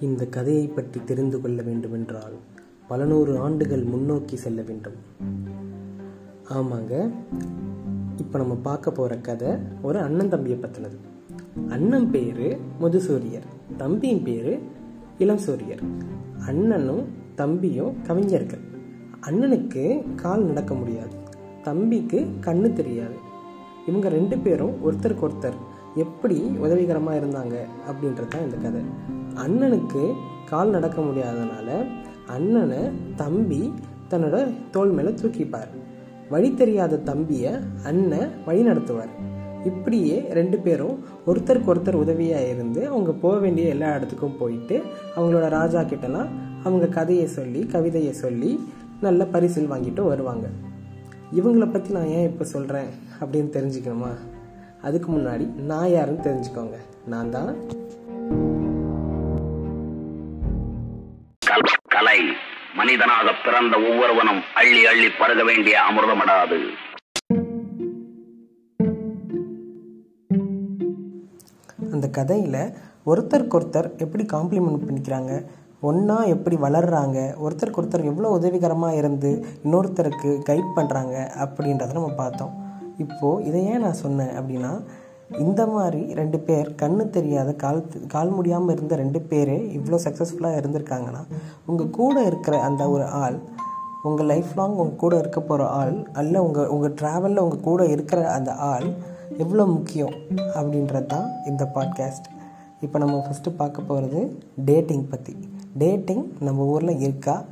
இந்த கதையை பற்றி தெரிந்து கொள்ள வேண்டுமென்றால் பல நூறு ஆண்டுகள் முன்னோக்கி செல்ல வேண்டும். ஆமாங்க. இப்போ நம்ம பார்க்க போகிற கதை ஒரு அண்ணன் தம்பியை பற்றினது அண்ணன் பேர் முதுசூரியர் தம்பியின் பேர் இளம் சூரியர் அண்ணனும் தம்பியும் கவிஞர்கள். அண்ணனுக்கு கால் நடக்க முடியாது. தம்பிக்கு கண்ணு தெரியாது. இவங்க ரெண்டு பேரும் ஒருத்தருக்கு ஒருத்தர் எப்படி உதவிகரமாக இருந்தாங்க அப்படின்றது தான் இந்த கதை. அண்ணனுக்கு கால் நடக்க முடியாதனால அண்ணனை தம்பி தன்னோட தோல் மேலே தூக்கிப்பார். வழி தெரியாத தம்பியை அண்ணன் வழி நடத்துவார். இப்படியே ரெண்டு பேரும் ஒருத்தருக்கு ஒருத்தர் உதவியாக இருந்து அவங்க போக வேண்டிய எல்லா இடத்துக்கும் போயிட்டு அவங்களோட ராஜா கிட்டலாம் அவங்க கதையை சொல்லி கவிதையை சொல்லி நல்ல பரிசில் வாங்கிட்டு வருவாங்க. இவங்களை பற்றி நான் ஏன் இப்போ சொல்கிறேன் அப்படின்னு தெரிஞ்சுக்கணுமா? அதுக்கு முன்னாடி நான் யாருன்னு தெரிஞ்சுக்கோங்க. நான் தான். கல்- மனிதனாக பிறந்த ஒவ்வொருவனும் அள்ளி அள்ளி பருக வேண்டிய அமிர்தமடாது. அந்த கதையில் ஒருத்தருக்கு ஒருத்தர் எப்படி காம்ப்ளிமெண்ட் பண்ணிக்கிறாங்க ஒன்றா எப்படி வளர்கிறாங்க ஒருத்தருக்கு ஒருத்தர் எவ்வளோ உதவிகரமாக இருந்து இன்னொருத்தருக்கு கைட் பண்ணுறாங்க அப்படின்றத நம்ம பார்த்தோம். இப்போது இதை ஏன் நான் சொன்னேன் அப்படின்னா இந்த மாதிரி ரெண்டு பேர் கண்ணு தெரியாத கால் கால் முடியாமல் இருந்த ரெண்டு பேரே இவ்வளோ சக்ஸஸ்ஃபுல்லாக இருந்திருக்காங்கன்னா உங்கள் கூட இருக்கிற அந்த ஒரு ஆள் உங்கள் லைஃப் லாங் உங்கள் கூட இருக்க போகிற ஆள் அல்ல உங்கள் உங்கள் ட்ராவலில் உங்கள் கூட இருக்கிற அந்த ஆள் எவ்வளோ முக்கியம் அப்படின்றது தான் இந்த பாட்காஸ்ட் இப்போ நம்ம ஃபஸ்ட்டு பார்க்க போகிறது டேட்டிங் பற்றி டேட்டிங் நம்ம ஊரில் இருக்கா?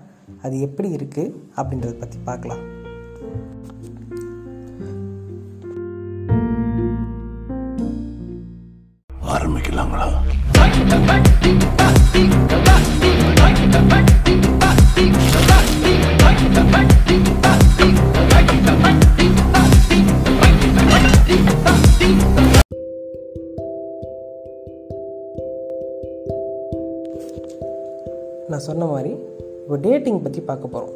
அது எப்படி இருக்குது அப்படின்றத பற்றி பார்க்கலாம். ஆரம்பிக்கலாங்களா? நான் சொன்ன மாதிரி இப்போ டேட்டிங் பற்றி பார்க்க போகிறோம்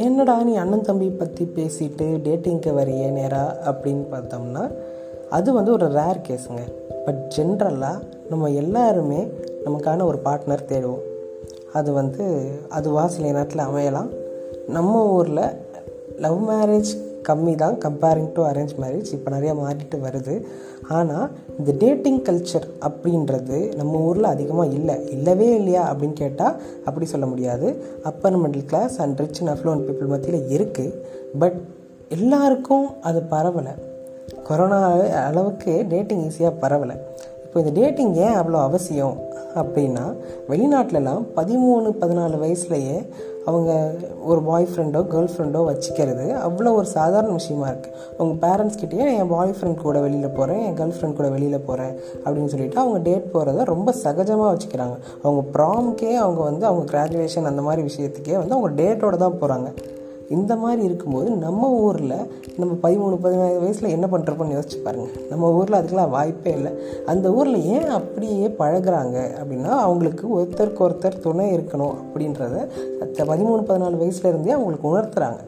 என்னடா நீ அண்ணன் தம்பி பற்றி பேசிட்டு டேட்டிங்க்கு வரைய நேராக அப்படின்னு பார்த்தோம்னா அது வந்து ஒரு ரேர் கேஸுங்க பட் ஜென்ரலாக நம்ம எல்லாருமே நமக்கான ஒரு பார்ட்னர் தேடுவோம். அது வந்து அதுவா சில நேரத்தில் அமையலாம். நம்ம ஊரில் லவ் மேரேஜ் கம்மி தான் கம்பேரிங் டு அரேஞ்ச் மேரேஜ் இப்போ நிறையா மாறிட்டு வருது. ஆனால் இந்த டேட்டிங் கல்ச்சர் அப்படின்றது நம்ம ஊரில் அதிகமாக இல்லை. இல்லவே இல்லையா அப்படின்னு கேட்டால் அப்படி சொல்ல முடியாது. Upper middle class and rich and affluent people மத்தியில் இருக்குது பட் எல்லாருக்கும் அது பரவலை. கொரோனா அளவுக்கு டேட்டிங் ஈஸியாக பரவலை. இப்போ இந்த டேட்டிங் ஏன் அவ்வளோ அவசியம்? அப்படின்னா வெளிநாட்டிலலாம் பதிமூணு பதினாலு வயசுலையே அவங்க ஒரு பாய் ஃப்ரெண்டோ கேர்ள் ஃப்ரெண்டோ வச்சுக்கிறது அவ்வளோ ஒரு சாதாரண விஷயமா இருக்குது அவங்க பேரண்ட்ஸ் கிட்டேயே என் பாய் ஃப்ரெண்ட் கூட வெளியில் போகிறேன் என் கேர்ள் ஃப்ரெண்ட் கூட வெளியில் போகிறேன் அப்படின்னு சொல்லிட்டு அவங்க டேட் போகிறத ரொம்ப சகஜமாக வச்சுக்கிறாங்க. அவங்க ப்ராம்க்கே அவங்க வந்து அவங்க கிராஜுவேஷன் அந்த மாதிரி விஷயத்துக்கே வந்து அவங்க டேட்டோட தான் போகிறாங்க இந்த மாதிரி இருக்கும்போது நம்ம ஊரில் நம்ம பதிமூணு பதினாறு வயசில் என்ன பண்ணுறப்போன்னு யோசிச்சு பாருங்கள் நம்ம ஊரில் அதுக்கெல்லாம் வாய்ப்பே இல்லை. அந்த ஊரில் ஏன் அப்படியே பழகுறாங்க அப்படின்னா அவங்களுக்கு ஒருத்தருக்கு ஒருத்தர் துணை இருக்கணும் அப்படின்றத பதிமூணு பதினாலு வயசுலேருந்தே அவங்களுக்கு உணர்த்துறாங்க.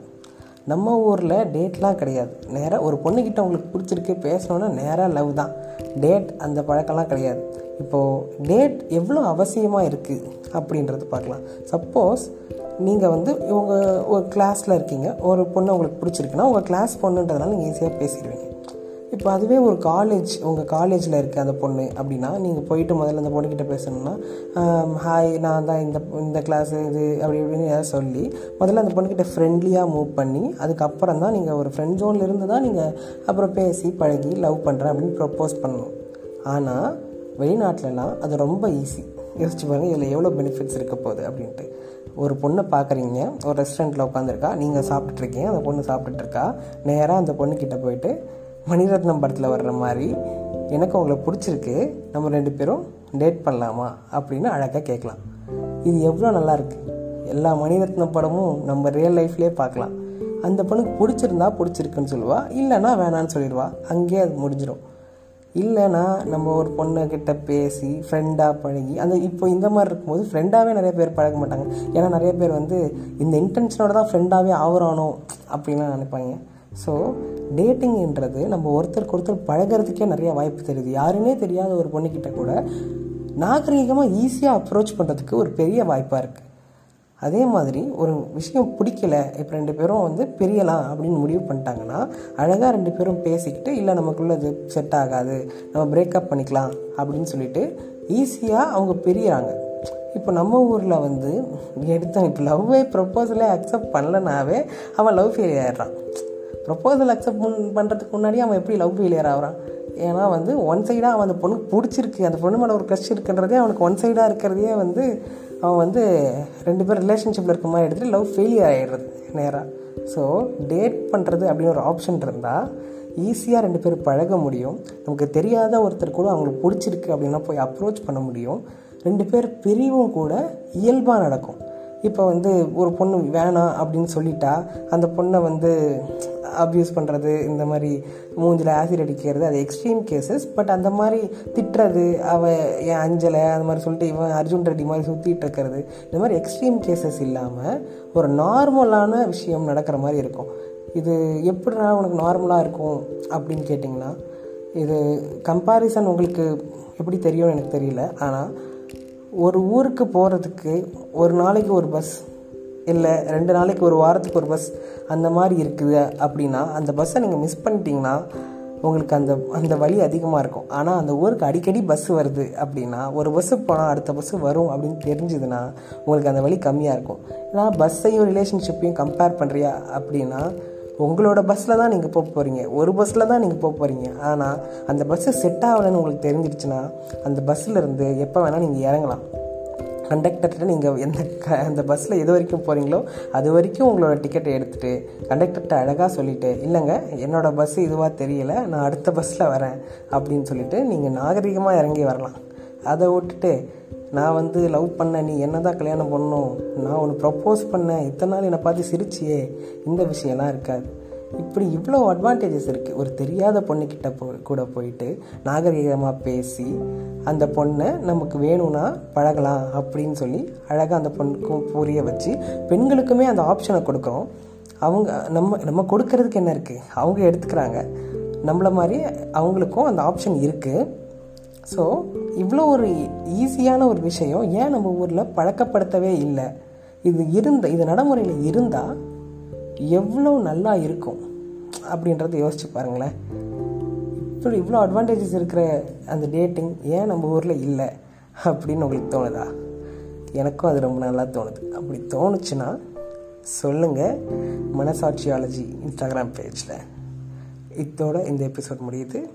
நம்ம ஊரில் டேட்லாம் கிடையாது. நேராக ஒரு பொண்ணுக்கிட்ட அவங்களுக்கு பிடிச்சிருக்கு பேசணுன்னா நேராக லவ் தான். டேட் அந்த பழக்கம்லாம் கிடையாது. இப்போது டேட் எவ்வளோ அவசியமாக இருக்குது அப்படின்றது பார்க்கலாம். சப்போஸ் நீங்கள் வந்து இவங்க ஒரு கிளாஸில் இருக்கீங்க. ஒரு பொண்ணு உங்களுக்கு பிடிச்சிருக்குன்னா உங்கள் கிளாஸ் பொண்ணுன்றதுனால நீங்கள் ஈஸியாக பேசிடுவீங்க. இப்போ அதுவே ஒரு காலேஜ் உங்கள் காலேஜில் இருக்க அந்த பொண்ணு அப்படின்னா நீங்கள் போயிட்டு முதல்ல அந்த பொண்ணுக்கிட்ட பேசணும்னா ஹாய் நான் தான் இந்த இந்த கிளாஸ் இது அப்படி இப்படின்னு ஏதாவது சொல்லி முதல்ல அந்த பொண்ணுக்கிட்ட ஃப்ரெண்ட்லியாக மூவ் பண்ணி அதுக்கப்புறம் தான் நீங்கள் ஒரு ஃப்ரெண்ட் ஜோனில் இருந்து தான் நீங்கள் அப்புறம் பேசி பழகி லவ் பண்ணுறேன் அப்படின்னு ப்ரப்போஸ் பண்ணணும். ஆனால் வெளிநாட்டிலலாம் அது ரொம்ப ஈஸி யோசிச்சு பாருங்கள் இதில் எவ்வளோ பெனிஃபிட்ஸ் இருக்க போகுது அப்படின்ட்டு. ஒரு பொண்ணை பார்க்குறீங்க ஒரு ரெஸ்டாரண்ட்டில் உட்காந்துருக்கா நீங்கள் சாப்பிட்டுட்ருக்கீங்க அந்த பொண்ணு சாப்பிட்டுட்ருக்கா நேராக அந்த பொண்ணுக்கிட்ட போயிட்டு மணிரத்னம் படத்தில் வர்ற மாதிரி எனக்கு உங்களை பிடிச்சிருக்கு நம்ம ரெண்டு பேரும் டேட் பண்ணலாமா அப்படின்னு அழகாக கேட்கலாம். இது எவ்வளோ நல்லாயிருக்கு எல்லா மணிரத்னம் படமும் நம்ம ரியல் லைஃப்லேயே பார்க்கலாம். அந்த பொண்ணுக்கு பிடிச்சிருந்தா பிடிச்சிருக்குன்னு சொல்லுவா இல்லைன்னா வேணான்னு சொல்லிடுவா. அங்கேயே அது முடிஞ்சிடும் இல்லைன்னா நம்ம ஒரு பொண்ணுக்கிட்ட பேசி ஃப்ரெண்டாக பழகி அந்த இப்போ இந்த மாதிரி இருக்கும்போது ஃப்ரெண்டாகவே நிறைய பேர் பழக மாட்டாங்க. ஏன்னா நிறைய பேர் வந்து இந்த இன்டென்ஷனோட தான் ஃப்ரெண்டாகவே ஆகுறானோ அப்படின்லாம் நினைப்பாங்க. ஸோ டேட்டிங்ன்றது நம்ம ஒருத்தருக்கு ஒருத்தர் பழகிறதுக்கே நிறைய வாய்ப்பு தெரியுது யாருன்னே தெரியாத ஒரு பொண்ணுக்கிட்ட கூட நாகரிகமாக ஈஸியாக அப்ரோச் பண்ணுறதுக்கு ஒரு பெரிய வாய்ப்பாக இருக்குது அதே மாதிரி ஒரு விஷயம் பிடிக்கல இப்போ ரெண்டு பேரும் வந்து பிரியலாம் அப்படின்னு முடிவு பண்ணிட்டாங்கன்னா அழகாக ரெண்டு பேரும் பேசிக்கிட்டு இல்லை நமக்குள்ள இது செட் ஆகாது நம்ம பிரேக்கப் பண்ணிக்கலாம் அப்படின்னு சொல்லிட்டு ஈஸியாக அவங்க பிரியறாங்க. இப்போ நம்ம ஊரில் வந்து எடுத்தோம் இப்போ லவ்வே ப்ரப்போசலே அக்செப்ட் பண்ணலனாவே அவன் லவ் ஃபெயிலியர் ஆகிடுறான் ப்ரப்போசல் அக்செப்ட் பண்ணுறதுக்கு முன்னாடி அவன் எப்படி லவ் ஃபெயிலியர் ஆகிறான்? ஏன்னா வந்து ஒன் சைடாக அவன் அந்த பொண்ணுக்கு பிடிச்சிருக்கு அந்த பொண்ணு மேலே ஒரு க்ரஷ் இருக்குன்றதே அவனுக்கு ஒன் சைடாக இருக்கிறதே வந்து அவன் வந்து ரெண்டு பேரும் ரிலேஷன்ஷிப்பில் இருக்க மாதிரி எடுத்துகிட்டு லவ் ஃபெயிலியர் ஆகிடுறது நேராக ஸோ டேட் பண்ணுறது அப்படின்னு ஒரு ஆப்ஷன் இருந்தால் ஈஸியாக ரெண்டு பேரும் பழக முடியும். நமக்கு தெரியாத ஒருத்தர் கூட அவங்களுக்கு பிடிச்சிருக்கு அப்படின்னா போய் அப்ரோச் பண்ண முடியும். ரெண்டு பேர் பிரிவும் கூட இயல்பாக நடக்கும். இப்போ வந்து ஒரு பொண்ணு வேணாம் அப்படின்னு சொல்லிட்டா அந்த பொண்ணை வந்து அப்யூஸ் பண்ணுறது இந்த மாதிரி மூஞ்சில் ஆசிட் அடிக்கிறது அது எக்ஸ்ட்ரீம் கேசஸ் பட் அந்த மாதிரி திட்டுறது அவள் என் அஞ்சலை அந்த மாதிரி சொல்லிட்டு இவன் அர்ஜுன் ரெட்டி மாதிரி சுற்றிட்டு இருக்கிறது இந்த மாதிரி எக்ஸ்ட்ரீம் கேசஸ் இல்லாமல் ஒரு நார்மலான விஷயம் நடக்கிற மாதிரி இருக்கும். இது எப்படினா உனக்கு நார்மலாக இருக்கும் அப்படின்னு கேட்டிங்கன்னா இது கம்பாரிசன் உங்களுக்கு எப்படி தெரியும்னு எனக்கு தெரியல. ஆனால் ஒரு ஊருக்கு போகிறதுக்கு ஒரு நாளைக்கு ஒரு பஸ் இல்லை ரெண்டு நாளைக்கு ஒரு வாரத்துக்கு ஒரு பஸ் அந்த மாதிரி இருக்குது அப்படின்னா அந்த பஸ்ஸை நீங்கள் மிஸ் பண்ணிட்டீங்கன்னா உங்களுக்கு அந்த அந்த வழி அதிகமாக இருக்கும். ஆனால் அந்த ஊருக்கு அடிக்கடி பஸ் வருது அப்படின்னா ஒரு பஸ்ஸு போனால் அடுத்த பஸ்ஸு வரும் அப்படின்னு தெரிஞ்சுதுன்னா உங்களுக்கு அந்த வழி கம்மியாக இருக்கும். ஏன்னா பஸ்ஸையும் ரிலேஷன்ஷிப்பையும் கம்பேர் பண்ணுறியா அப்படின்னா உங்களோட பஸ்ஸில் தான் நீங்கள் போக போகிறீங்க ஒரு பஸ்ஸில் தான் நீங்கள் போக போகிறீங்க ஆனால் அந்த பஸ்ஸு செட் ஆகலைன்னு உங்களுக்கு தெரிஞ்சிடுச்சுன்னா அந்த பஸ்ஸில் இருந்து எப்போ வேணால் நீங்கள் இறங்கலாம். கண்டக்டர்கிட்ட நீங்கள் எந்த க அந்த பஸ்ஸில் எது வரைக்கும் போகிறீங்களோ அது வரைக்கும் உங்களோட டிக்கெட்டை எடுத்துகிட்டு கண்டக்டர்கிட்ட அழகாக சொல்லிவிட்டு இல்லைங்க என்னோடய பஸ்ஸு இதுவாக தெரியல நான் அடுத்த பஸ்ஸில் வரேன் அப்படின்னு சொல்லிவிட்டு நீங்கள் நாகரிகமாக இறங்கி வரலாம். அதை விட்டுட்டு நான் வந்து லவ் பண்ண நீ என்ன தான் கல்யாணம் பண்ணணும் நான் ஒன்று ப்ரப்போஸ் பண்ணேன் இத்தனை நாள் என்னை பார்த்து சிரிச்சியே இந்த விஷயம்லாம் இருக்காது. இப்படி இவ்வளோ அட்வான்டேஜஸ் இருக்குது ஒரு தெரியாத பொண்ணுக்கிட்ட போ கூட போயிட்டு நாகரிகமாக பேசி அந்த பொண்ணை நமக்கு வேணும்னா பழகலாம் அப்படின்னு சொல்லி அழகாக அந்த பொண்ணுக்கும் புரிய வச்சு பெண்களுக்குமே அந்த ஆப்ஷனை கொடுக்குறோம். அவங்க நம்ம நம்ம கொடுக்கறதுக்கு என்ன இருக்குது அவங்க எடுத்துக்கிறாங்க. நம்மளை மாதிரி அவங்களுக்கும் அந்த ஆப்ஷன் இருக்குது ஸோ இவ்வளோ ஒரு ஈஸியான ஒரு விஷயம் ஏன் நம்ம ஊரில் பழக்கப்படுத்தவே இல்லை? இது இருந்த இது நடைமுறையில் இருந்தால் எவ்வளோ நல்லா இருக்கும் அப்படின்றத யோசிச்சு பாருங்களேன். இப்படி இவ்வளோ அட்வான்டேஜஸ் இருக்கிற அந்த டேட்டிங் ஏன் நம்ம ஊரில் இல்லை அப்படின்னு உங்களுக்கு தோணுதா? எனக்கும் அது ரொம்ப நல்லா தோணுது. அப்படி தோணுச்சுன்னா சொல்லுங்கள் மனசாட்சியாலஜி இன்ஸ்டாகிராம் பேஜில் இதோட இந்த எபிசோட் முடியுது.